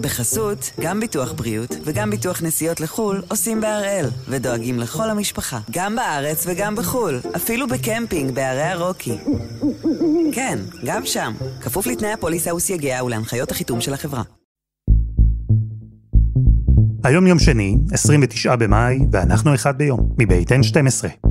בחסות, גם ביטוח בריאות וגם ביטוח נסיעות לחו"ל עושים בהראל, ודואגים לכל המשפחה, גם בארץ וגם בחו"ל, אפילו בקמפינג בערי הרוקי. כן, גם שם, כפוף לתנאי הפוליסה וסייגיה ולהנחיות החיתום של החברה. היום יום שני, 29 במאי, ואנחנו אחד ביום, מבית N12.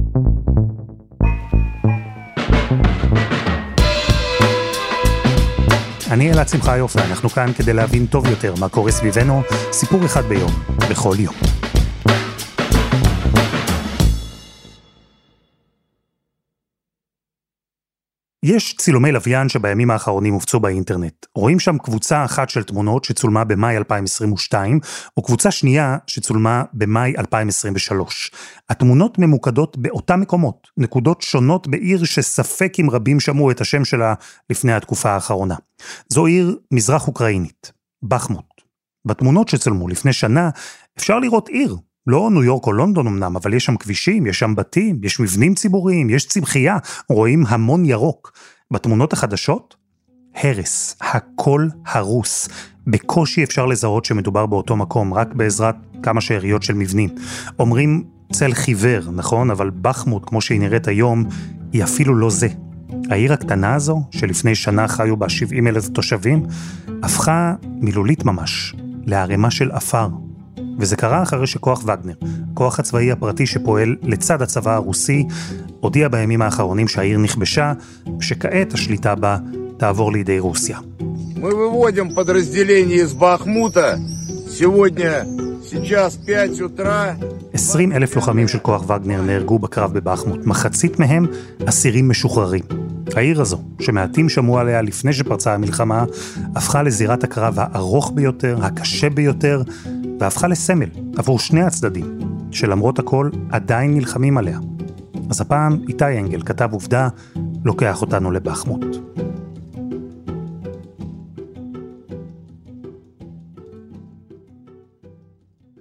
אני אלעד שמחיוף, ואנחנו כאן כדי להבין טוב יותר מה קורה סביבנו, סיפור אחד ביום, בכל יום. יש צילומי לוויין שבימים האחרונים הופצו באינטרנט. רואים שם קבוצה אחת של תמונות שצולמה במאי 2022, או קבוצה שנייה שצולמה במאי 2023. התמונות ממוקדות באותם מקומות, נקודות שונות בעיר שספק אם רבים שמעו את השם שלה לפני התקופה האחרונה. זו עיר מזרח אוקראינית, בחמוט. בתמונות שצולמו לפני שנה אפשר לראות עיר, לא ניו יורק או לונדון אמנם, אבל יש שם כבישים, יש שם בתים, יש מבנים ציבוריים, יש צמחייה, רואים המון ירוק. בתמונות החדשות, הרס, הכל הרוס. בקושי אפשר לזהות שמדובר באותו מקום, רק בעזרת כמה שאריות של מבנים. אומרים צל חיוור, נכון? אבל בחמוד, כמו שהיא נראית היום, היא אפילו לא זה. העיר הקטנה הזו, שלפני שנה חיו בה 70 אלף תושבים, הפכה מילולית ממש לערימה של עפר. וזה קרה אחרי שכוח וגנר, כוח הצבאי הפרטי שפועל לצד הצבא הרוסי, הודיע בימים האחרונים שהעיר נכבשה, ושכעת השליטה בה תעבור לידי רוסיה. Мы выводим подразделение из Бахмута. Сегодня, сейчас 5 утра. 20 אלף לוחמים של כוח וגנר נהרגו בקרב בבחמוט, מחצית מהם אסירים משוחררים. העיר הזו, שמעטים שמעו עליה לפני שפרצה המלחמה, הפכה לזירת הקרב הארוך ביותר, הקשה ביותר, והפכה לסמל עבור שני הצדדים, שלמרות הכל עדיין נלחמים עליה. אז הפעם איתי אנגל, כתב עובדה, לוקח אותנו לבחמוט.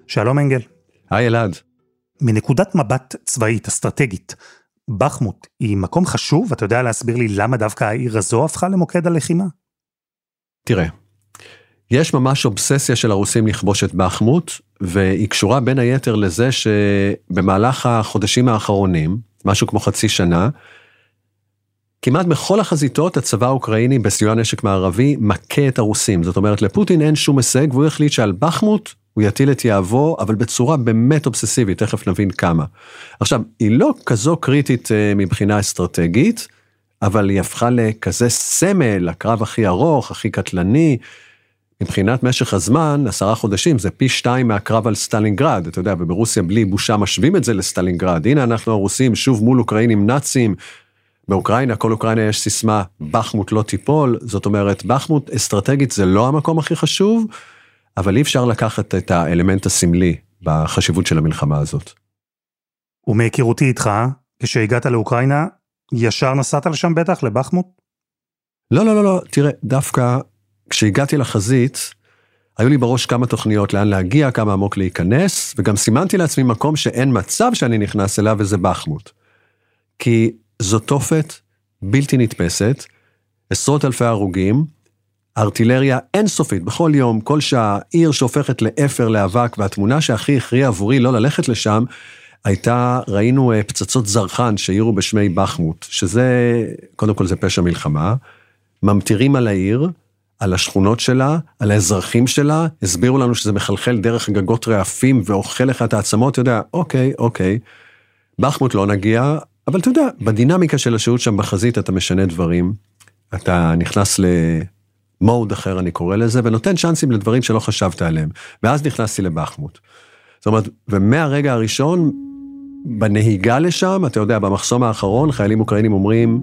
שלום אנגל. היי אלעד. מנקודת מבט צבאית, אסטרטגית, בחמוט היא מקום חשוב? אתה יודע להסביר לי למה דווקא העיר הזו הפכה למוקד הלחימה? תראה, יש ממש אובססיה של הרוסים לכבוש את בחמוט, והיא קשורה בין היתר לזה שבמהלך החודשים האחרונים, משהו כמו חצי שנה, כמעט בכל החזיתות הצבא האוקראיני בסיוע נשק מערבי מכה את הרוסים. זאת אומרת, לפוטין אין שום הישג, והוא החליט שעל בחמוט הוא יטיל את יהבו, אבל בצורה באמת אובססיבית, תכף נבין כמה. עכשיו, היא לא כזו קריטית אה, מבחינה אסטרטגית, אבל היא הפכה לכזה סמל, הקרב הכי ארוך, הכי קטלני. מבחינת משך הזמן, עשרה חודשים זה פי שתיים מהקרב על סטלינגרד, אתה יודע, וברוסיה בלי בושה משווים את זה לסטלינגרד. הנה אנחנו הרוסים שוב מול אוקראינים נאצים. באוקראינה, כל אוקראינה יש סיסמה, בחמוט לא תיפול, זאת אומרת, בחמוט אסטרטגית זה לא המקום הכי חשוב, אבל אי אפשר לקחת את האלמנט הסמלי בחשיבות של המלחמה הזאת. ומהיכרותי איתך, כשהגעת לאוקראינה, ישר נסעת לשם בטח, לבחמוט? לא, לא, לא, לא, תראה, דווקא כשהגעתי לחזית, היו לי בראש כמה תוכניות לאן להגיע, כמה עמוק להיכנס, וגם סימנתי לעצמי מקום שאין מצב שאני נכנס אליו, וזה בחמוט. כי זו תופת בלתי נתפסת, עשרות אלפי הרוגים, ארטילריה אינסופית, בכל יום, כל שעה, עיר שהופכת לאפר, לאבק, והתמונה שהכי הכריעה עבורי לא ללכת לשם, הייתה, ראינו אה, פצצות זרחן שהעירו בשמי בחמוט, שזה, קודם כל זה פשע מלחמה, ממטירים על העיר, על השכונות שלה, על האזרחים שלה, הסבירו לנו שזה מחלחל דרך גגות רעפים ואוכל לך את העצמות, אתה יודע, אוקיי, אוקיי, בחמוט לא נגיע, אבל אתה יודע, בדינמיקה של השהות שם בחזית אתה משנה דברים, אתה נכנס למוד אחר אני קורא לזה, ונותן צ'אנסים לדברים שלא חשבת עליהם, ואז נכנסתי לבחמוט. זאת אומרת, ומהרגע הראשון, בנהיגה לשם, אתה יודע, במחסום האחרון, חיילים אוקראינים אומרים,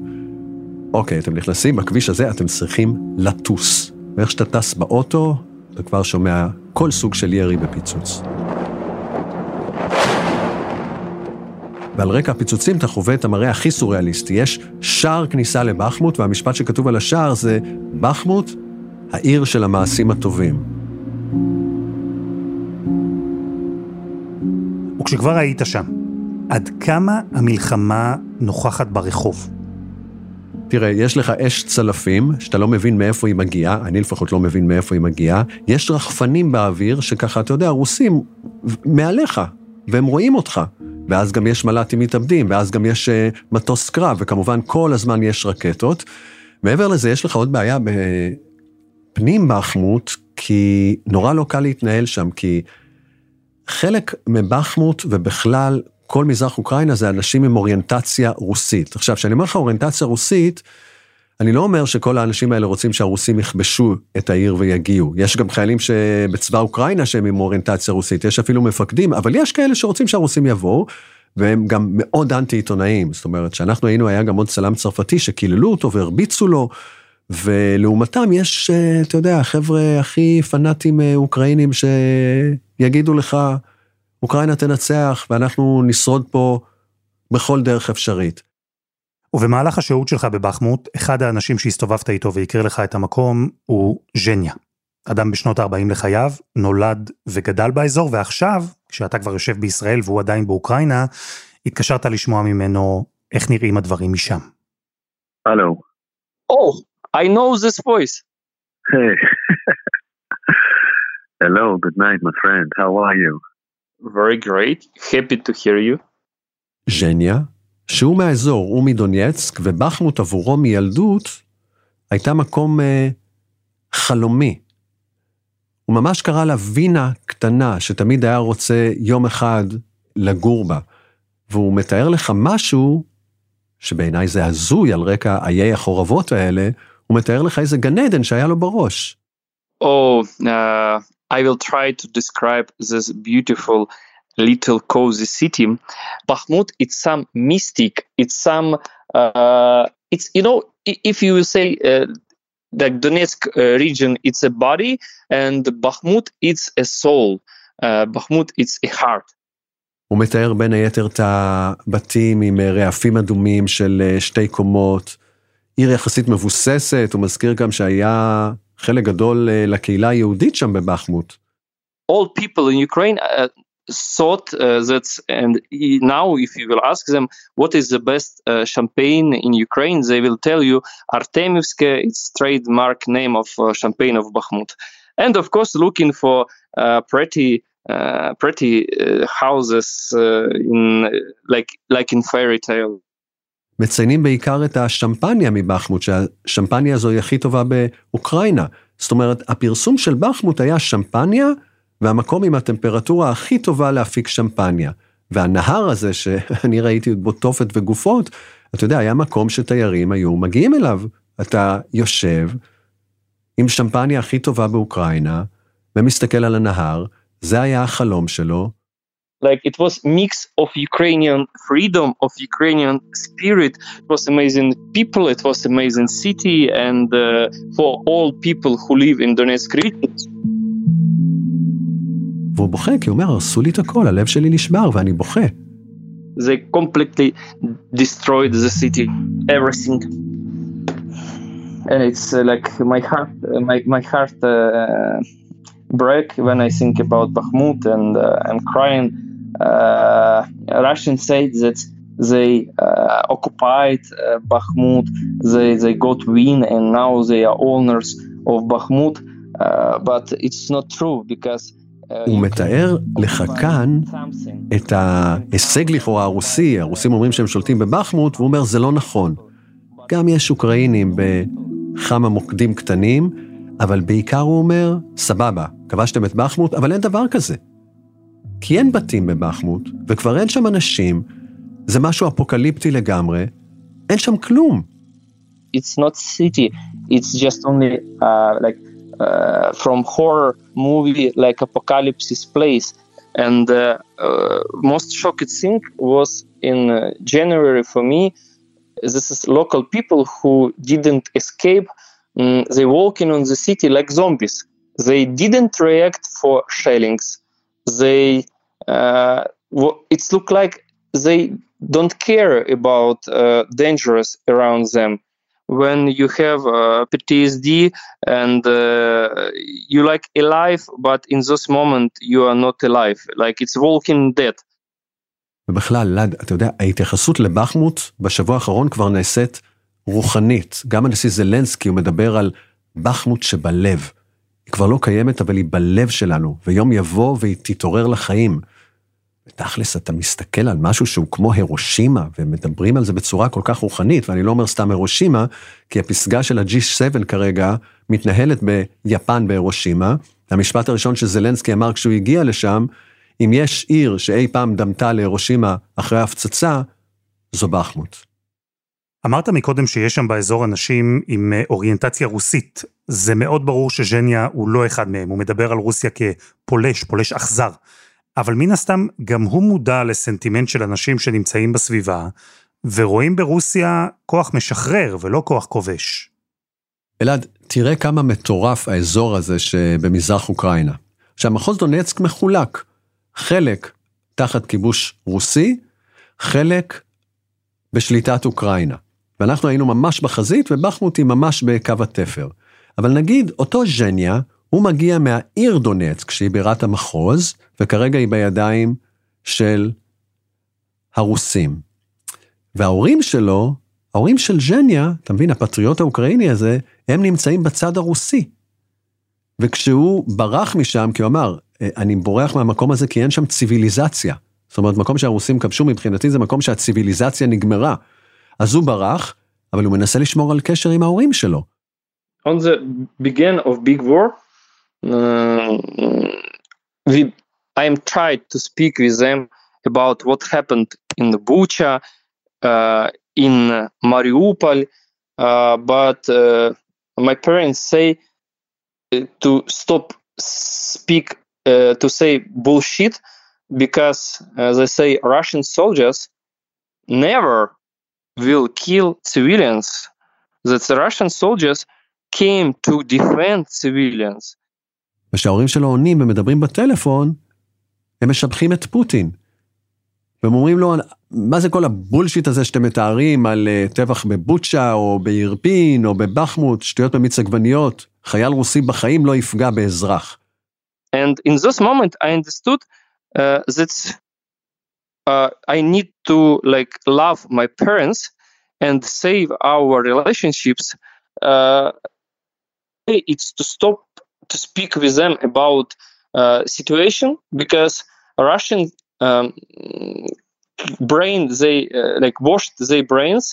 אוקיי, אתם נכנסים בכביש הזה, אתם צריכים לטוס. ואיך שאתה טס באוטו, אתה כבר שומע כל סוג של ירי בפיצוץ. ועל רקע הפיצוצים אתה חווה את המראה הכי סוריאליסטי. יש שער כניסה לבחמוט, והמשפט שכתוב על השער זה, בחמוט, העיר של המעשים הטובים. וכשכבר היית שם, עד כמה המלחמה נוכחת ברחוב? תראה, יש לך אש צלפים, שאתה לא מבין מאיפה היא מגיעה, אני לפחות לא מבין מאיפה היא מגיעה. יש רחפנים באוויר, שככה, אתה יודע, רוסים מעליך, והם רואים אותך. ואז גם יש מל"טים מתאבדים, ואז גם יש uh, מטוס קרב, וכמובן כל הזמן יש רקטות. מעבר לזה, יש לך עוד בעיה בפנים בחמות, כי נורא לא קל להתנהל שם, כי חלק מבחמות ובכלל כל מזרח אוקראינה זה אנשים עם אוריינטציה רוסית. עכשיו, כשאני אומר לך אוריינטציה רוסית, אני לא אומר שכל האנשים האלה רוצים שהרוסים יכבשו את העיר ויגיעו. יש גם חיילים שבצבא אוקראינה שהם עם אוריינטציה רוסית, יש אפילו מפקדים, אבל יש כאלה שרוצים שהרוסים יבואו, והם גם מאוד אנטי עיתונאים. זאת אומרת, כשאנחנו היינו, היה גם עוד צלם צרפתי שקיללו אותו והרביצו לו, ולעומתם יש, אה, אתה יודע, החבר'ה הכי פנאטים אה, אוקראינים שיגידו לך, אוקראינה תנצח ואנחנו נשרוד פה בכל דרך אפשרית. ובמהלך השהות שלך בבחמוט, אחד האנשים שהסתובבת איתו והכיר לך את המקום הוא ז'ניה. אדם בשנות ה-40 לחייו, נולד וגדל באזור, ועכשיו, כשאתה כבר יושב בישראל והוא עדיין באוקראינה, התקשרת לשמוע ממנו איך נראים הדברים משם. הלו. Oh, I know this voice. Hey. Hello, good night, my friend. How are you? Very great. Happy to hear you. ז'ניה, שהוא מהאזור, הוא מדונייצק, ובחמוט עבורו מילדות, הייתה מקום אה, חלומי. הוא ממש קרא לה וינה קטנה, שתמיד היה רוצה יום אחד לגור בה. והוא מתאר לך משהו, שבעיניי זה הזוי על רקע איי החורבות האלה, הוא מתאר לך איזה גן עדן שהיה לו בראש. Oh, uh, I will try to describe this beautiful little cozy city. Bakhmut, it's some mystic. It's some. Uh, it's you know if you say uh, the Donetsk uh, region, it's a body, and Bakhmut, it's a soul. Uh, Bakhmut, it's a heart. הוא מתאר בין היתר את הבתים עם רעפים אדומים של שתי קומות, עיר יחסית מבוססת, הוא מזכיר גם שהיה חלק גדול לקהילה היהודית שם בבחמוט. All people in Ukraine uh, thought uh, that, and now if you will ask them what is the best uh, champagne in Ukraine, they will tell you Artemivske, it's trademark name of uh, champagne of Bakhmut. And of course, looking for uh, pretty uh, pretty uh, houses in like like in fairy tale. מציינים בעיקר את השמפניה מבחמוט, שהשמפניה הזו היא הכי טובה באוקראינה. זאת אומרת, הפרסום של בחמוט היה שמפניה, והמקום עם הטמפרטורה הכי טובה להפיק שמפניה. והנהר הזה, שאני ראיתי בו תופת וגופות, אתה יודע, היה מקום שתיירים היו מגיעים אליו. אתה יושב עם שמפניה הכי טובה באוקראינה, ומסתכל על הנהר, זה היה החלום שלו, like it was mix of Ukrainian freedom, of Ukrainian spirit. It was amazing people, it was amazing city, and uh, for all people who live in Donetsk region. והוא בוכה, כי הוא אומר, הרסו לי את הכל, הלב שלי נשבר ואני בוכה. They completely destroyed the city, everything. And it's uh, like my heart, uh, my, my heart uh, break when I think about Bakhmut and uh, I'm crying Uh, Russians said that they uh, occupied uh, Bakhmut, they, they got win, and now they are owners of Bakhmut, but it's not true because הוא מתאר לך כאן את ההישג לכאורה הרוסי, הרוסים אומרים שהם שולטים בבחמוט, והוא אומר זה לא נכון. גם יש אוקראינים בכמה מוקדים קטנים, אבל בעיקר הוא אומר, סבבה, כבשתם את בחמוט, אבל אין דבר כזה. כי אין בתים בבחמוט, וכבר אין שם אנשים, זה משהו אפוקליפטי לגמרי, אין שם כלום. It's not city, it's just only uh, like uh, from horror movie like apocalypse place. And uh, uh, most shocking thing was in uh, January for me. This is local people who didn't escape. Um, they walking on the city like zombies. They didn't react for shellings. They uh, it's look like they don't care about uh, dangers around them when you have uh, PTSD and uh, you like alive, but in this moment you are not alive, like it's walking dead. ובכלל, אלעד, אתה יודע, ההתייחסות לבחמוט בשבוע האחרון כבר נעשית רוחנית. גם הנשיא זלנסקי, הוא מדבר על בחמות שבלב. היא כבר לא קיימת, אבל היא בלב שלנו, ויום יבוא והיא תתעורר לחיים. ותכלס, אתה מסתכל על משהו שהוא כמו הירושימה, ומדברים על זה בצורה כל כך רוחנית, ואני לא אומר סתם הירושימה, כי הפסגה של ה-G7 כרגע מתנהלת ביפן בהירושימה. המשפט הראשון שזלנסקי אמר כשהוא הגיע לשם, אם יש עיר שאי פעם דמתה להירושימה אחרי ההפצצה, זו בחמות. אמרת מקודם שיש שם באזור אנשים עם אה, אוריינטציה רוסית. זה מאוד ברור שז'ניה הוא לא אחד מהם, הוא מדבר על רוסיה כפולש, פולש אכזר. אבל מן הסתם גם הוא מודע לסנטימנט של אנשים שנמצאים בסביבה, ורואים ברוסיה כוח משחרר ולא כוח כובש. אלעד, תראה כמה מטורף האזור הזה שבמזרח אוקראינה. שהמחוז דונצק מחולק, חלק תחת כיבוש רוסי, חלק בשליטת אוקראינה. ואנחנו היינו ממש בחזית ובחמוט היא ממש בקו התפר. אבל נגיד, אותו ז'ניה, הוא מגיע מהעיר דונצק, שהיא בירת המחוז, וכרגע היא בידיים של הרוסים. וההורים שלו, ההורים של ז'ניה, אתה מבין, הפטריוט האוקראיני הזה, הם נמצאים בצד הרוסי. וכשהוא ברח משם, כי הוא אמר, אה, אני בורח מהמקום הזה כי אין שם ציוויליזציה. זאת אומרת, מקום שהרוסים כבשו מבחינתי זה מקום שהציוויליזציה נגמרה. אז הוא ברח, אבל הוא מנסה לשמור על קשר עם ההורים שלו. On the beginning of big war, we, I am tried to speak with them about what happened in the Bucha, uh, in Mariupol, uh, but uh, my parents say to stop speak uh, to say bullshit because as I say Russian soldiers never will kill civilians that the Russian soldiers came to defend civilians. וכשההורים שלו עונים ומדברים בטלפון, הם משבחים את פוטין. והם אומרים לו, מה זה כל הבולשיט הזה שאתם מתארים על uh, טבח בבוצ'ה או בירפין או בבחמוט, שטויות במיץ עגבניות, חייל רוסי בחיים לא יפגע באזרח. And in this moment I understood uh, that uh, I need to like love my parents and save our relationships. Uh, it's to stop to speak with them about uh, situation because Russian um, brain they uh, like washed their brains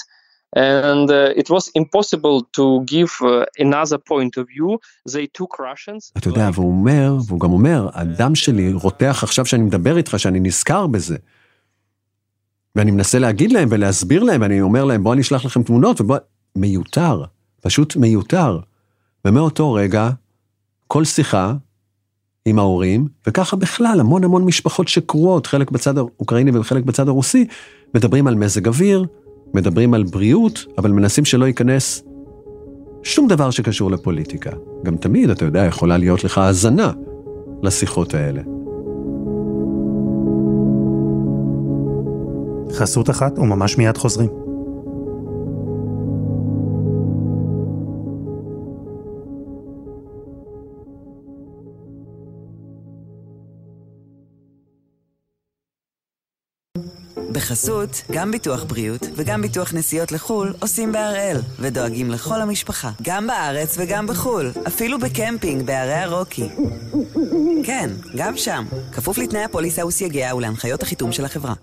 and uh, it was impossible to give uh, another point of view. They took Russians. אתה יודע, והוא אומר, והוא גם אומר, הדם שלי רותח עכשיו שאני מדבר איתך, שאני נזכר בזה. ואני מנסה להגיד להם ולהסביר להם, ואני אומר להם, בואו אני אשלח לכם תמונות, ובוא... מיותר, פשוט מיותר. ומאותו רגע, כל שיחה עם ההורים, וככה בכלל, המון המון משפחות שקרועות, חלק בצד האוקראיני וחלק בצד הרוסי, מדברים על מזג אוויר, מדברים על בריאות, אבל מנסים שלא ייכנס שום דבר שקשור לפוליטיקה. גם תמיד, אתה יודע, יכולה להיות לך האזנה לשיחות האלה. חסות אחת וממש מיד חוזרים. בחסות, גם ביטוח בריאות וגם ביטוח נסיעות לחו"ל עושים בהראל, ודואגים לכל המשפחה, גם בארץ וגם בחו"ל, אפילו בקמפינג בערי הרוקי. כן, גם שם, כפוף לתנאי הפוליסה וסייגיה ולהנחיות החיתום של החברה.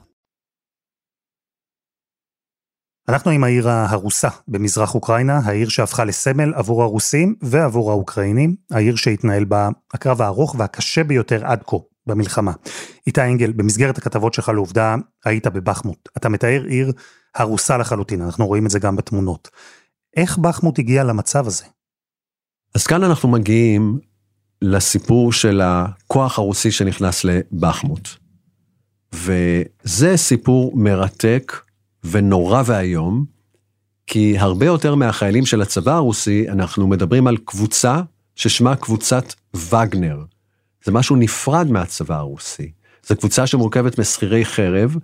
אנחנו עם העיר ההרוסה במזרח אוקראינה, העיר שהפכה לסמל עבור הרוסים ועבור האוקראינים, העיר שהתנהל בה הקרב הארוך והקשה ביותר עד כה במלחמה. איתי אנגל, במסגרת הכתבות שלך לעובדה, היית בבחמוט. אתה מתאר עיר הרוסה לחלוטין, אנחנו רואים את זה גם בתמונות. איך בחמוט הגיע למצב הזה? אז כאן אנחנו מגיעים לסיפור של הכוח הרוסי שנכנס לבחמוט. וזה סיפור מרתק ונורא ואיום, כי הרבה יותר מהחיילים של הצבא הרוסי, אנחנו מדברים על קבוצה ששמה קבוצת וגנר. זה משהו נפרד מהצבא הרוסי. זו קבוצה שמורכבת משכירי חרב,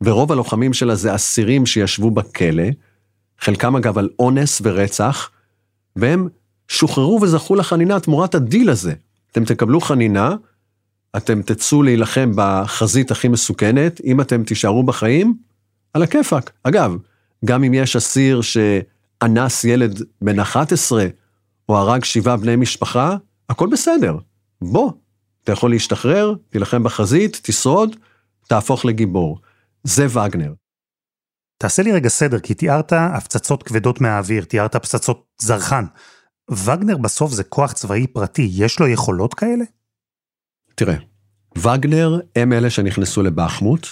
ורוב הלוחמים שלה זה אסירים שישבו בכלא, חלקם אגב על אונס ורצח, והם שוחררו וזכו לחנינה תמורת הדיל הזה. אתם תקבלו חנינה, אתם תצאו להילחם בחזית הכי מסוכנת, אם אתם תישארו בחיים, על הכיפאק. אגב, גם אם יש אסיר אנס ילד בן 11, או הרג שבעה בני משפחה, הכל בסדר. בוא, אתה יכול להשתחרר, תילחם בחזית, תשרוד, תהפוך לגיבור. זה וגנר. תעשה לי רגע סדר, כי תיארת הפצצות כבדות מהאוויר, תיארת פצצות זרחן. וגנר בסוף זה כוח צבאי פרטי, יש לו יכולות כאלה? תראה, וגנר הם אלה שנכנסו לבחמוט.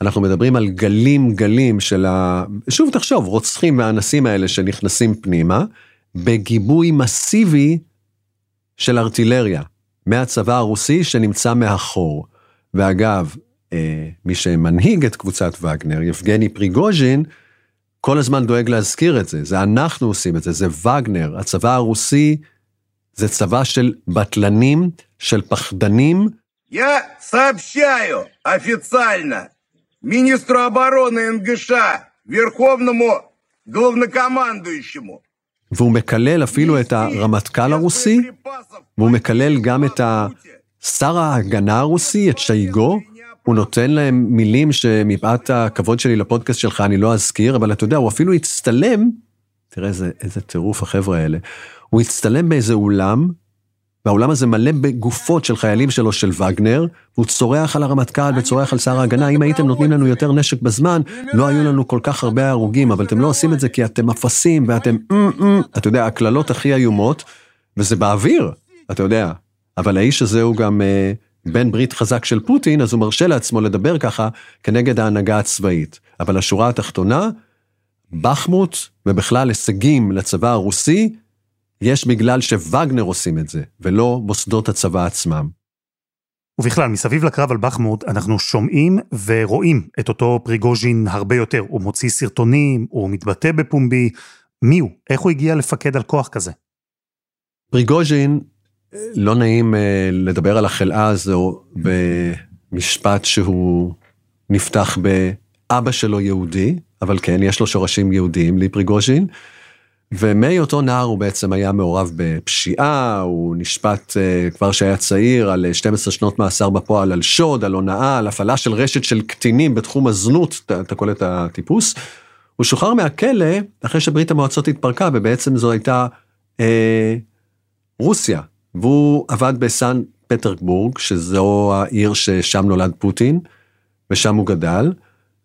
אנחנו מדברים על גלים גלים של ה... שוב תחשוב, רוצחים והאנסים האלה שנכנסים פנימה, בגיבוי מסיבי של ארטילריה, מהצבא הרוסי שנמצא מאחור. ואגב, אה, מי שמנהיג את קבוצת וגנר, יבגני פריגוז'ין, כל הזמן דואג להזכיר את זה, זה אנחנו עושים את זה, זה וגנר, הצבא הרוסי זה צבא של בטלנים, של פחדנים. Я сообщаю официально министру обороны НГШ, верховному главнокомандующему. והוא מקלל אפילו את הרמטכ"ל הרוסי, והוא מקלל גם את שר ההגנה הרוסי, את שייגו, הוא נותן להם מילים שמפאת הכבוד שלי לפודקאסט שלך אני לא אזכיר, אבל אתה יודע, הוא אפילו הצטלם, תראה איזה, איזה טירוף החבר'ה האלה, הוא הצטלם באיזה אולם, והאולם הזה מלא בגופות של חיילים שלו של וגנר, והוא צורח על הרמטכ"ל וצורח על שר ההגנה, אם הייתם נותנים לנו יותר נשק בזמן, לא היו לנו כל כך הרבה הרוגים, אבל אתם לא עושים את זה כי אתם אפסים ואתם, אתה יודע, הקללות הכי איומות, וזה באוויר, אתה יודע, אבל האיש הזה הוא גם אה, בן ברית חזק של פוטין, אז הוא מרשה לעצמו לדבר ככה כנגד ההנהגה הצבאית. אבל השורה התחתונה, בחמוט ובכלל הישגים לצבא הרוסי, יש בגלל שווגנר עושים את זה, ולא מוסדות הצבא עצמם. ובכלל, מסביב לקרב על בחמוד, אנחנו שומעים ורואים את אותו פריגוז'ין הרבה יותר. הוא מוציא סרטונים, הוא מתבטא בפומבי. מי הוא? איך הוא הגיע לפקד על כוח כזה? פריגוז'ין לא נעים אה, לדבר על החלאה הזו במשפט שהוא נפתח באבא שלו יהודי, אבל כן, יש לו שורשים יהודיים, לי פריגוז'ין. ומהיותו נער הוא בעצם היה מעורב בפשיעה, הוא נשפט אה, כבר שהיה צעיר על 12 אה, שנות מאסר בפועל על שוד, על הונאה, על הפעלה של רשת של קטינים בתחום הזנות, אתה קולט את הטיפוס. הוא שוחרר מהכלא אחרי שברית המועצות התפרקה, ובעצם זו הייתה אה, רוסיה, והוא עבד בסן פטרבורג, שזו העיר ששם נולד פוטין, ושם הוא גדל,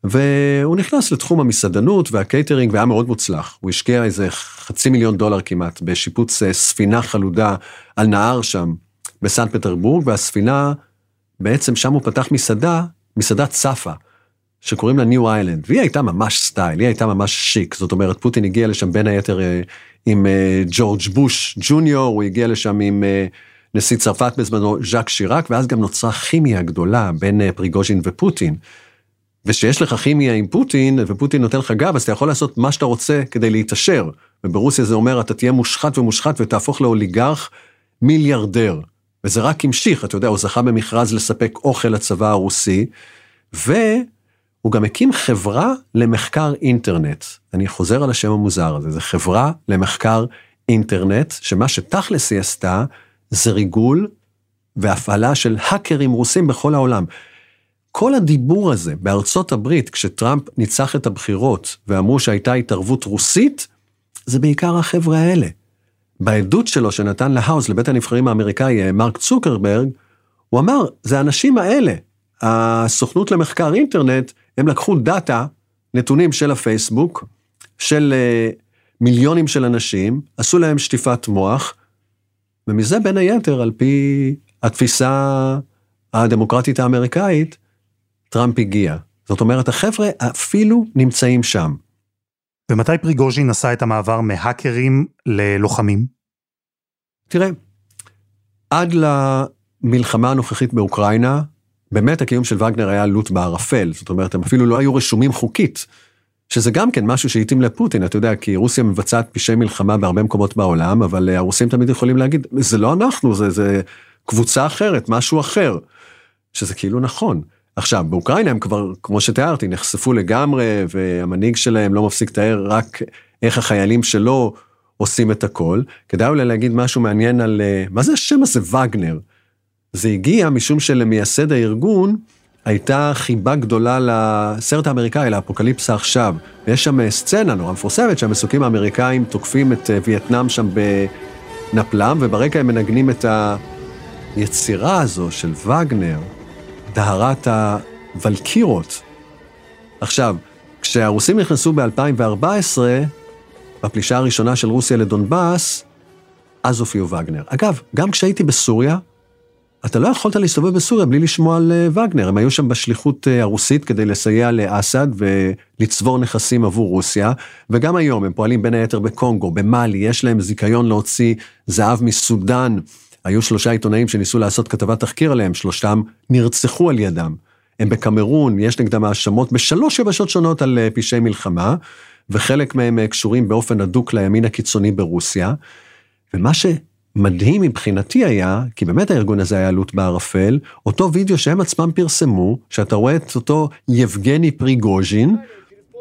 והוא נכנס לתחום המסעדנות והקייטרינג והיה מאוד מוצלח. הוא השקיע איזה חצי מיליון דולר כמעט בשיפוץ אה, ספינה חלודה על נהר שם בסן פטרבורג, והספינה, בעצם שם הוא פתח מסעדה, מסעדת צפה, שקוראים לה ניו איילנד, והיא הייתה ממש סטייל, היא הייתה ממש שיק, זאת אומרת, פוטין הגיע לשם בין היתר אה, עם אה, ג'ורג' בוש ג'וניור, הוא הגיע לשם עם נשיא צרפת בזמנו ז'אק שיראק, ואז גם נוצרה כימיה גדולה בין פריגוז'ין ופוטין. ושיש לך כימיה עם פוטין, ופוטין נותן לך גב, אז אתה יכול לעשות מה שאתה רוצה כדי להתעשר. וברוסיה זה אומר, אתה תהיה מושחת ומושחת ותהפוך לאוליגרך מיליארדר. וזה רק המשיך, אתה יודע, הוא זכה במכרז לספק אוכל לצבא הרוסי, והוא גם הקים חברה למחקר אינטרנט. אני חוזר על השם המוזר הזה, זה חברה למחקר אינטרנט, שמה שתכלס היא עשתה, זה ריגול והפעלה של האקרים רוסים בכל העולם. כל הדיבור הזה בארצות הברית, כשטראמפ ניצח את הבחירות ואמרו שהייתה התערבות רוסית, זה בעיקר החבר'ה האלה. בעדות שלו שנתן להאוס, לבית הנבחרים האמריקאי, מרק צוקרברג, הוא אמר, זה האנשים האלה, הסוכנות למחקר אינטרנט, הם לקחו דאטה, נתונים של הפייסבוק, של uh, מיליונים של אנשים, עשו להם שטיפת מוח, ומזה בין היתר, על פי התפיסה הדמוקרטית האמריקאית, טראמפ הגיע. זאת אומרת, החבר'ה אפילו נמצאים שם. ומתי פריגוז'ין עשה את המעבר מהאקרים ללוחמים? תראה, עד למלחמה הנוכחית באוקראינה, באמת הקיום של וגנר היה לוט בערפל, זאת אומרת, הם אפילו לא היו רשומים חוקית, שזה גם כן משהו שהתאים לפוטין, אתה יודע, כי רוסיה מבצעת פשעי מלחמה בהרבה מקומות בעולם, אבל הרוסים תמיד יכולים להגיד, זה לא אנחנו, זה, זה קבוצה אחרת, משהו אחר, שזה כאילו נכון. עכשיו, באוקראינה הם כבר, כמו שתיארתי, נחשפו לגמרי, והמנהיג שלהם לא מפסיק לתאר רק איך החיילים שלו עושים את הכל. כדאי אולי להגיד משהו מעניין על, אה, מה זה השם הזה וגנר? זה הגיע משום שלמייסד הארגון הייתה חיבה גדולה לסרט האמריקאי, לאפוקליפסה עכשיו. ויש שם סצנה נורא מפורסמת שהמסוקים האמריקאים תוקפים את וייטנאם שם בנפלם, וברקע הם מנגנים את היצירה הזו של וגנר, דהרת הוולקירות. עכשיו, כשהרוסים נכנסו ב-2014, בפלישה הראשונה של רוסיה לדונבאס, אז הופיעו וגנר. אגב, גם כשהייתי בסוריה, אתה לא יכולת להסתובב בסוריה בלי לשמוע על אה, וגנר. הם היו שם בשליחות אה, הרוסית כדי לסייע לאסד ולצבור נכסים עבור רוסיה, וגם היום הם פועלים בין היתר בקונגו, במאלי, יש להם זיכיון להוציא זהב מסודאן. היו שלושה עיתונאים שניסו לעשות כתבת תחקיר עליהם, שלושתם נרצחו על ידם. הם בקמרון, יש נגדם האשמות בשלוש יבשות שונות על אה, פשעי מלחמה, וחלק מהם קשורים באופן הדוק לימין הקיצוני ברוסיה. ומה שמדהים מבחינתי היה, כי באמת הארגון הזה היה לוט בערפל, אותו וידאו שהם עצמם פרסמו, שאתה רואה את אותו יבגני פריגוז'ין,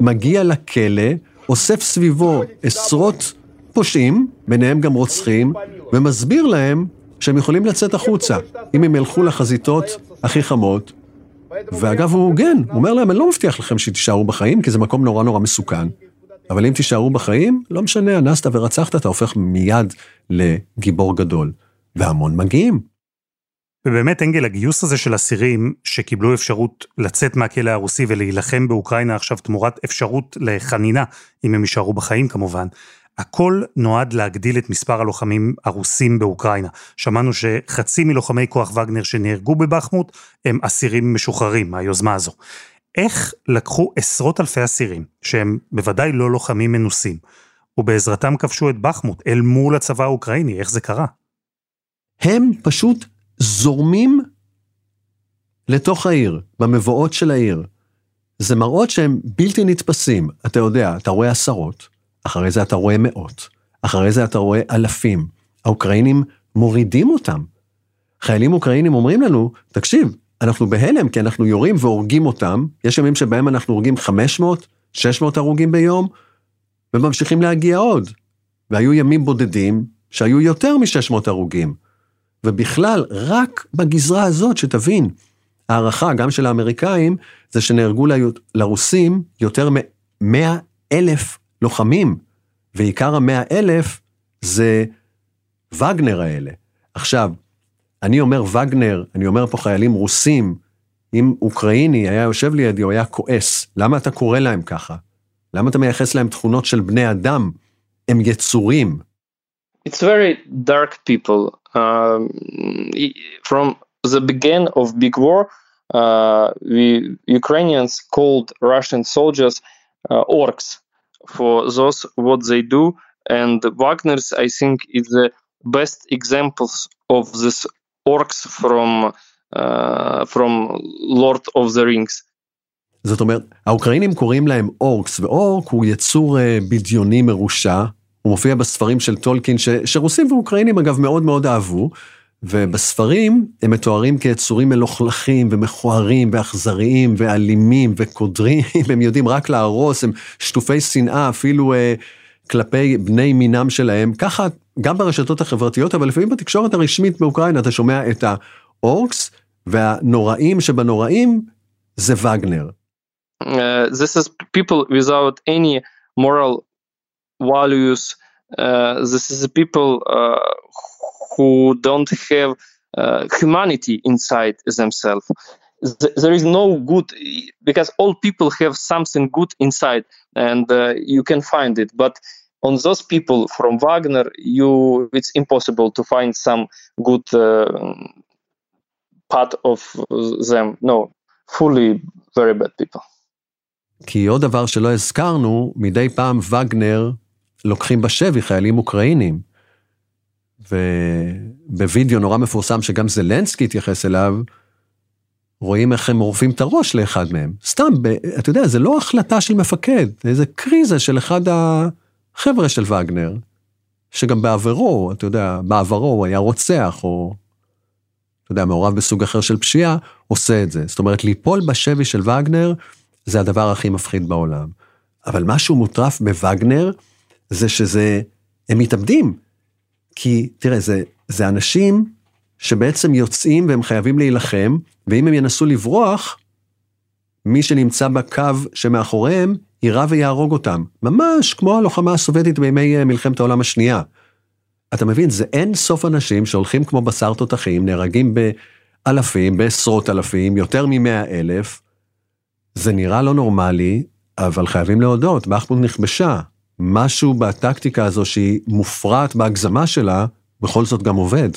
מגיע לכלא, אוסף סביבו עשרות פושעים, ביניהם גם רוצחים, ומסביר להם שהם יכולים לצאת החוצה, אם הם ילכו לחזיתות הכי חמות. ואגב, הוא הוגן, הוא אומר להם, אני לא מבטיח לכם שתישארו בחיים, כי זה מקום נורא נורא מסוכן. אבל אם תישארו בחיים, לא משנה, אנסת ורצחת, אתה הופך מיד לגיבור גדול. והמון מגיעים. ובאמת, אנגל, הגיוס הזה של אסירים שקיבלו אפשרות לצאת מהכלא הרוסי ולהילחם באוקראינה עכשיו תמורת אפשרות לחנינה, אם הם יישארו בחיים כמובן, הכל נועד להגדיל את מספר הלוחמים הרוסים באוקראינה. שמענו שחצי מלוחמי כוח וגנר שנהרגו בבחמוט הם אסירים משוחררים מהיוזמה הזו. איך לקחו עשרות אלפי אסירים, שהם בוודאי לא לוחמים מנוסים, ובעזרתם כבשו את בחמוט אל מול הצבא האוקראיני, איך זה קרה? הם פשוט זורמים לתוך העיר, במבואות של העיר. זה מראות שהם בלתי נתפסים. אתה יודע, אתה רואה עשרות, אחרי זה אתה רואה מאות, אחרי זה אתה רואה אלפים. האוקראינים מורידים אותם. חיילים אוקראינים אומרים לנו, תקשיב, אנחנו בהלם כי אנחנו יורים והורגים אותם, יש ימים שבהם אנחנו הורגים 500, 600 הרוגים ביום, וממשיכים להגיע עוד. והיו ימים בודדים שהיו יותר מ-600 הרוגים. ובכלל, רק בגזרה הזאת, שתבין, הערכה, גם של האמריקאים, זה שנהרגו לרוסים יותר מ-100 אלף לוחמים, ועיקר ה-100 אלף זה וגנר האלה. עכשיו, אני אומר וגנר, אני אומר פה חיילים רוסים, אם אוקראיני היה יושב לידי, הוא היה כועס. למה אתה קורא להם ככה? למה אתה מייחס להם תכונות של בני אדם? הם יצורים. It's very dark people. Um, from the beginning of big war, uh, we Ukrainians called Russian soldiers uh, orcs for those what they do, and Wagner's I think is the best examples of this orcs from, uh, from Lord of the Rings. זאת אומרת, האוקראינים קוראים להם אורקס, ואורק הוא יצור uh, בדיוני מרושע, הוא מופיע בספרים של טולקין, ש, שרוסים ואוקראינים אגב מאוד מאוד אהבו, ובספרים הם מתוארים כיצורים מלוכלכים ומכוערים ואכזריים ואלימים וקודרים, הם יודעים רק להרוס, הם שטופי שנאה אפילו uh, כלפי בני מינם שלהם, ככה גם ברשתות החברתיות, אבל לפעמים בתקשורת הרשמית באוקראינה אתה שומע את האורקס, והנוראים שבנוראים זה וגנר. Uh, this is people without any moral values. Uh, this is people uh, who don't have uh, humanity inside themselves. There is no good because all people have something good inside, and uh, you can find it. But on those people from Wagner, you it's impossible to find some good uh, part of them. No, fully very bad people. כי עוד דבר שלא הזכרנו, מדי פעם וגנר לוקחים בשבי חיילים אוקראינים. ובווידאו נורא מפורסם שגם זלנסקי התייחס אליו, רואים איך הם עורפים את הראש לאחד מהם. סתם, אתה יודע, זה לא החלטה של מפקד, זה קריזה של אחד ה... חבר'ה של וגנר, שגם בעברו, אתה יודע, בעברו הוא היה רוצח, או, אתה יודע, מעורב בסוג אחר של פשיעה, עושה את זה. זאת אומרת, ליפול בשבי של וגנר, זה הדבר הכי מפחיד בעולם. אבל משהו מוטרף בווגנר, זה שזה, הם מתאבדים. כי, תראה, זה, זה אנשים שבעצם יוצאים והם חייבים להילחם, ואם הם ינסו לברוח, מי שנמצא בקו שמאחוריהם יירה ויהרוג אותם, ממש כמו הלוחמה הסובייטית בימי אה, מלחמת העולם השנייה. אתה מבין, זה אין סוף אנשים שהולכים כמו בשר תותחים, נהרגים באלפים, בעשרות אלפים, יותר ממאה אלף. זה נראה לא נורמלי, אבל חייבים להודות, בחמוד נכבשה. משהו בטקטיקה הזו שהיא מופרעת בהגזמה שלה, בכל זאת גם עובד.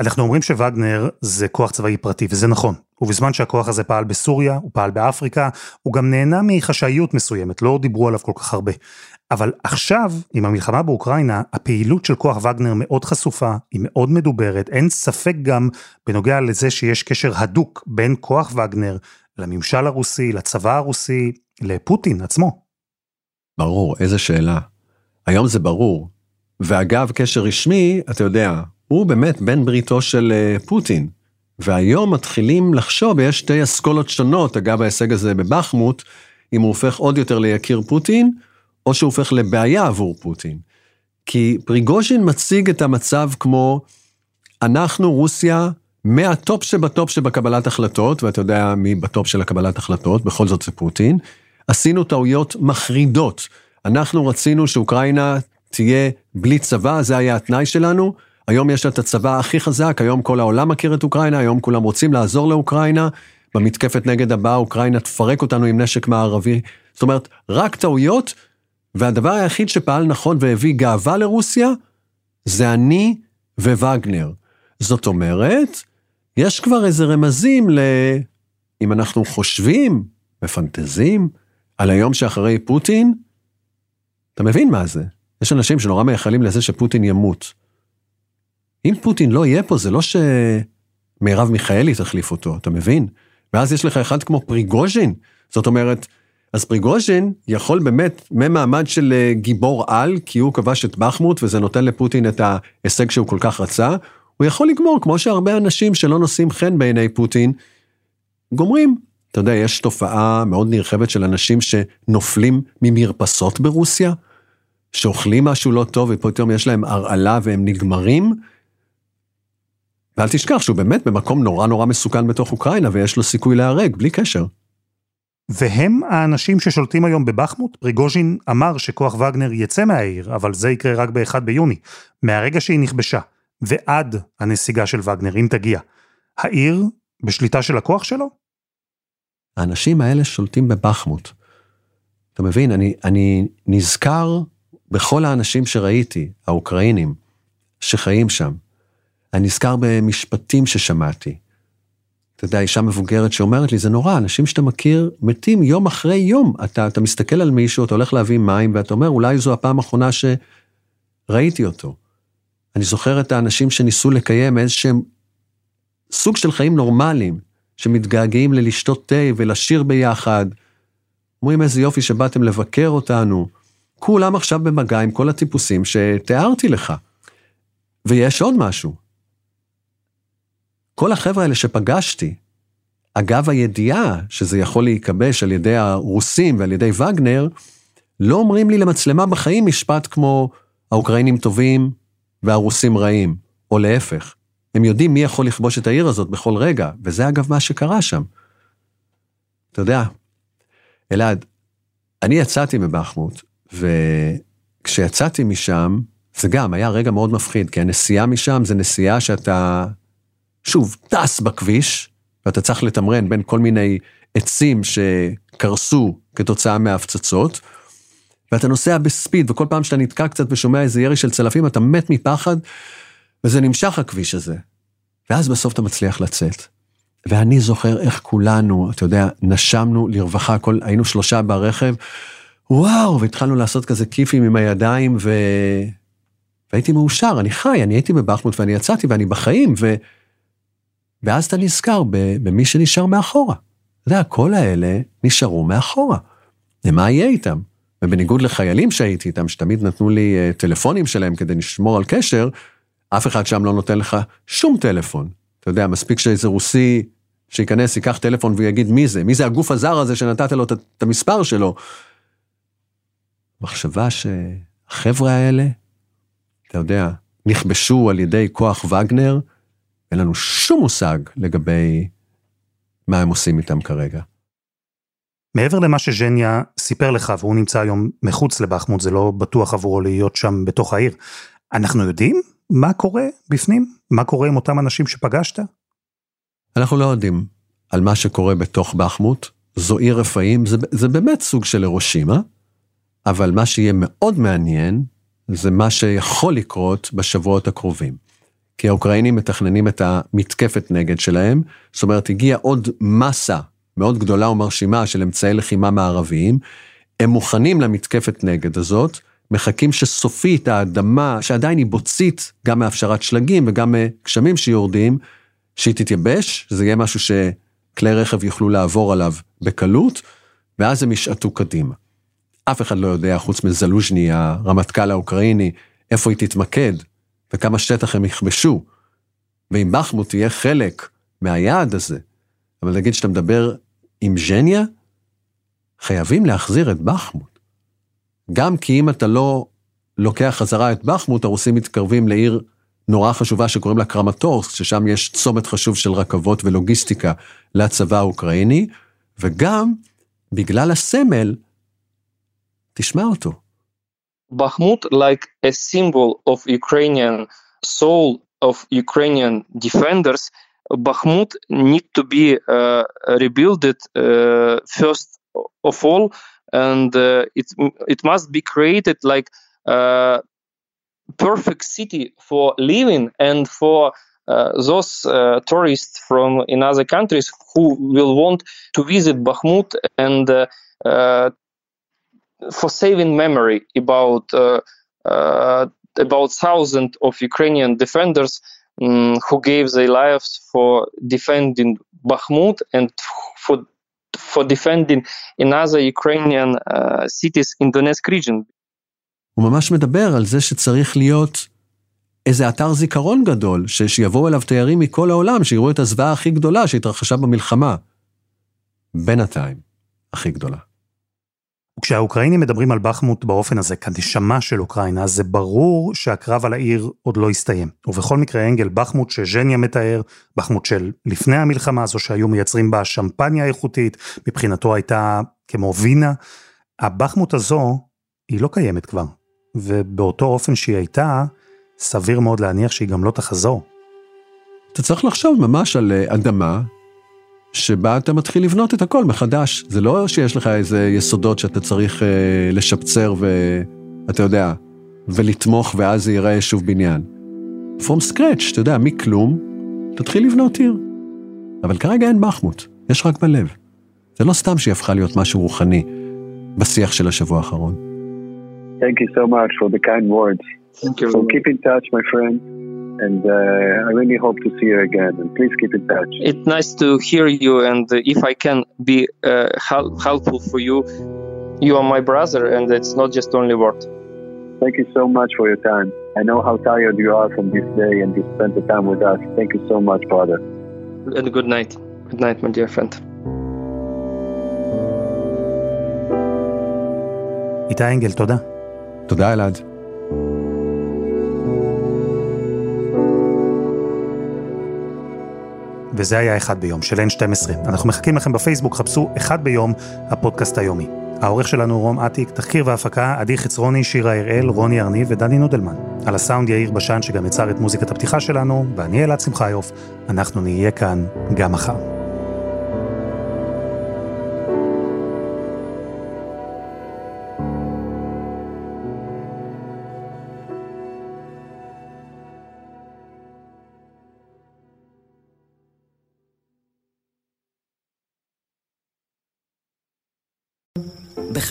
אנחנו אומרים שווגנר זה כוח צבאי פרטי, וזה נכון. ובזמן שהכוח הזה פעל בסוריה, הוא פעל באפריקה, הוא גם נהנה מחשאיות מסוימת, לא דיברו עליו כל כך הרבה. אבל עכשיו, עם המלחמה באוקראינה, הפעילות של כוח וגנר מאוד חשופה, היא מאוד מדוברת, אין ספק גם בנוגע לזה שיש קשר הדוק בין כוח וגנר לממשל הרוסי, לצבא הרוסי, לפוטין עצמו. ברור, איזה שאלה. היום זה ברור. ואגב, קשר רשמי, אתה יודע, הוא באמת בן בריתו של אה, פוטין. והיום מתחילים לחשוב, יש שתי אסכולות שונות, אגב ההישג הזה בבחמוט, אם הוא הופך עוד יותר ליקיר פוטין, או שהוא הופך לבעיה עבור פוטין. כי פריגוז'ין מציג את המצב כמו, אנחנו, רוסיה, מהטופ שבטופ שבקבלת החלטות, ואתה יודע מי בטופ של הקבלת החלטות, בכל זאת זה פוטין, עשינו טעויות מחרידות. אנחנו רצינו שאוקראינה תהיה בלי צבא, זה היה התנאי שלנו. היום יש לה את הצבא הכי חזק, היום כל העולם מכיר את אוקראינה, היום כולם רוצים לעזור לאוקראינה. במתקפת נגד הבאה, אוקראינה תפרק אותנו עם נשק מערבי. זאת אומרת, רק טעויות, והדבר היחיד שפעל נכון והביא גאווה לרוסיה, זה אני ווגנר. זאת אומרת, יש כבר איזה רמזים ל... אם אנחנו חושבים, מפנטזים, על היום שאחרי פוטין, אתה מבין מה זה? יש אנשים שנורא מייחלים לזה שפוטין ימות. אם פוטין לא יהיה פה, זה לא שמרב מיכאלי תחליף אותו, אתה מבין? ואז יש לך אחד כמו פריגוז'ין, זאת אומרת, אז פריגוז'ין יכול באמת, ממעמד של אה, גיבור על, כי הוא כבש את בחמוט וזה נותן לפוטין את ההישג שהוא כל כך רצה, הוא יכול לגמור, כמו שהרבה אנשים שלא נושאים חן בעיני פוטין, גומרים. אתה יודע, יש תופעה מאוד נרחבת של אנשים שנופלים ממרפסות ברוסיה, שאוכלים משהו לא טוב ופתאום יש להם הרעלה והם נגמרים. ואל תשכח שהוא באמת במקום נורא נורא מסוכן בתוך אוקראינה ויש לו סיכוי להיהרג, בלי קשר. והם האנשים ששולטים היום בבחמוט? פריגוז'ין אמר שכוח וגנר יצא מהעיר, אבל זה יקרה רק ב-1 ביוני, מהרגע שהיא נכבשה, ועד הנסיגה של וגנר, אם תגיע. העיר בשליטה של הכוח שלו? האנשים האלה שולטים בבחמוט. אתה מבין, אני, אני נזכר בכל האנשים שראיתי, האוקראינים, שחיים שם. אני נזכר במשפטים ששמעתי. אתה יודע, אישה מבוגרת שאומרת לי, זה נורא, אנשים שאתה מכיר מתים יום אחרי יום. אתה, אתה מסתכל על מישהו, אתה הולך להביא מים, ואתה אומר, אולי זו הפעם האחרונה שראיתי אותו. אני זוכר את האנשים שניסו לקיים איזשהם סוג של חיים נורמליים, שמתגעגעים ללשתות תה ולשיר ביחד. אומרים איזה יופי שבאתם לבקר אותנו. כולם עכשיו במגע עם כל הטיפוסים שתיארתי לך. ויש עוד משהו. כל החבר'ה האלה שפגשתי, אגב הידיעה שזה יכול להיכבש על ידי הרוסים ועל ידי וגנר, לא אומרים לי למצלמה בחיים משפט כמו האוקראינים טובים והרוסים רעים, או להפך. הם יודעים מי יכול לכבוש את העיר הזאת בכל רגע, וזה אגב מה שקרה שם. אתה יודע, אלעד, אני יצאתי מבחמוט, וכשיצאתי משם, זה גם היה רגע מאוד מפחיד, כי הנסיעה משם זה נסיעה שאתה, שוב, טס בכביש, ואתה צריך לתמרן בין כל מיני עצים שקרסו כתוצאה מההפצצות, ואתה נוסע בספיד, וכל פעם שאתה נתקע קצת ושומע איזה ירי של צלפים, אתה מת מפחד, וזה נמשך הכביש הזה. ואז בסוף אתה מצליח לצאת. ואני זוכר איך כולנו, אתה יודע, נשמנו לרווחה, כל, היינו שלושה ברכב, וואו, והתחלנו לעשות כזה כיפים עם הידיים, ו... והייתי מאושר, אני חי, אני הייתי בבחמוט ואני יצאתי ואני בחיים, ו... ואז אתה נזכר במי שנשאר מאחורה. אתה יודע, כל האלה נשארו מאחורה. ומה יהיה איתם? ובניגוד לחיילים שהייתי איתם, שתמיד נתנו לי אה, טלפונים שלהם כדי לשמור על קשר, אף אחד שם לא נותן לך שום טלפון. אתה יודע, מספיק שאיזה רוסי שייכנס, ייקח טלפון ויגיד מי זה, מי זה הגוף הזר הזה שנתת לו את המספר שלו. מחשבה שהחבר'ה האלה, אתה יודע, נכבשו על ידי כוח וגנר, אין לנו שום מושג לגבי מה הם עושים איתם כרגע. מעבר למה שז'ניה סיפר לך, והוא נמצא היום מחוץ לבחמוט, זה לא בטוח עבורו להיות שם בתוך העיר, אנחנו יודעים מה קורה בפנים? מה קורה עם אותם אנשים שפגשת? אנחנו לא יודעים על מה שקורה בתוך בחמוט. זו עיר רפאים, זה, זה באמת סוג של הירושימה, אבל מה שיהיה מאוד מעניין, זה מה שיכול לקרות בשבועות הקרובים. כי האוקראינים מתכננים את המתקפת נגד שלהם, זאת אומרת, הגיעה עוד מסה מאוד גדולה ומרשימה של אמצעי לחימה מערביים, הם מוכנים למתקפת נגד הזאת, מחכים שסופית האדמה, שעדיין היא בוצית, גם מהפשרת שלגים וגם מגשמים שיורדים, שהיא תתייבש, זה יהיה משהו שכלי רכב יוכלו לעבור עליו בקלות, ואז הם ישעטו קדימה. אף אחד לא יודע, חוץ מזלוז'ני, הרמטכ"ל האוקראיני, איפה היא תתמקד, וכמה שטח הם יכבשו. ואם בחמוט תהיה חלק מהיעד הזה, אבל נגיד שאתה מדבר עם ז'ניה, חייבים להחזיר את בחמוט. גם כי אם אתה לא לוקח חזרה את בחמוט, הרוסים מתקרבים לעיר נורא חשובה שקוראים לה קרמטורסק, ששם יש צומת חשוב של רכבות ולוגיסטיקה לצבא האוקראיני, וגם בגלל הסמל, תשמע אותו. Bakhmut, like a symbol of Ukrainian soul of Ukrainian defenders, Bakhmut need to be uh, rebuilt uh, first of all, and uh, it it must be created like a perfect city for living and for uh, those uh, tourists from in other countries who will want to visit Bakhmut and uh, for saving memory about about thousands of Ukrainian defenders um, who gave their lives for defending Bakhmut and for for defending another Ukrainian uh, cities in Donetsk region. הוא ממש מדבר על זה שצריך להיות איזה אתר זיכרון גדול, שיבואו אליו תיירים מכל העולם, שיראו את הזוועה הכי גדולה שהתרחשה במלחמה. בינתיים, הכי גדולה. וכשהאוקראינים מדברים על בחמוט באופן הזה, כנשמה של אוקראינה, זה ברור שהקרב על העיר עוד לא הסתיים. ובכל מקרה, אנגל, בחמוט שז'ניה מתאר, בחמוט של לפני המלחמה הזו שהיו מייצרים בה שמפניה איכותית, מבחינתו הייתה כמו וינה, הבחמוט הזו, היא לא קיימת כבר. ובאותו אופן שהיא הייתה, סביר מאוד להניח שהיא גם לא תחזור. אתה צריך לחשוב ממש על אדמה שבה אתה מתחיל לבנות את הכל מחדש. זה לא שיש לך איזה יסודות שאתה צריך אה, לשפצר ואתה יודע, ולתמוך ואז זה ייראה שוב בניין. From scratch, אתה יודע, מכלום, תתחיל לבנות עיר. אבל כרגע אין מחמוט, יש רק בלב. זה לא סתם שהיא הפכה להיות משהו רוחני בשיח של השבוע האחרון. Thank you so much for the kind words. Thank you. So keep in touch, my friend. and uh, I really hope to see you again. And please keep in touch. It's nice to hear you, and if I can be uh, help- helpful for you, you are my brother, and it's not just only word. Thank you so much for your time. I know how tired you are from this day, and you spent the time with us. Thank you so much, brother. And good night. Good night, my dear friend. איתי אנגל, תודה. תודה, אלעד. וזה היה אחד ביום של N12. אנחנו מחכים לכם בפייסבוק, חפשו אחד ביום, הפודקאסט היומי. העורך שלנו רום אטיק, תחקיר והפקה, עדי חצרוני, שירה הראל, רוני ארניב ודני נודלמן. על הסאונד יאיר בשן שגם יצר את מוזיקת הפתיחה שלנו, ואני אלעד שמחיוף, אנחנו נהיה כאן גם מחר.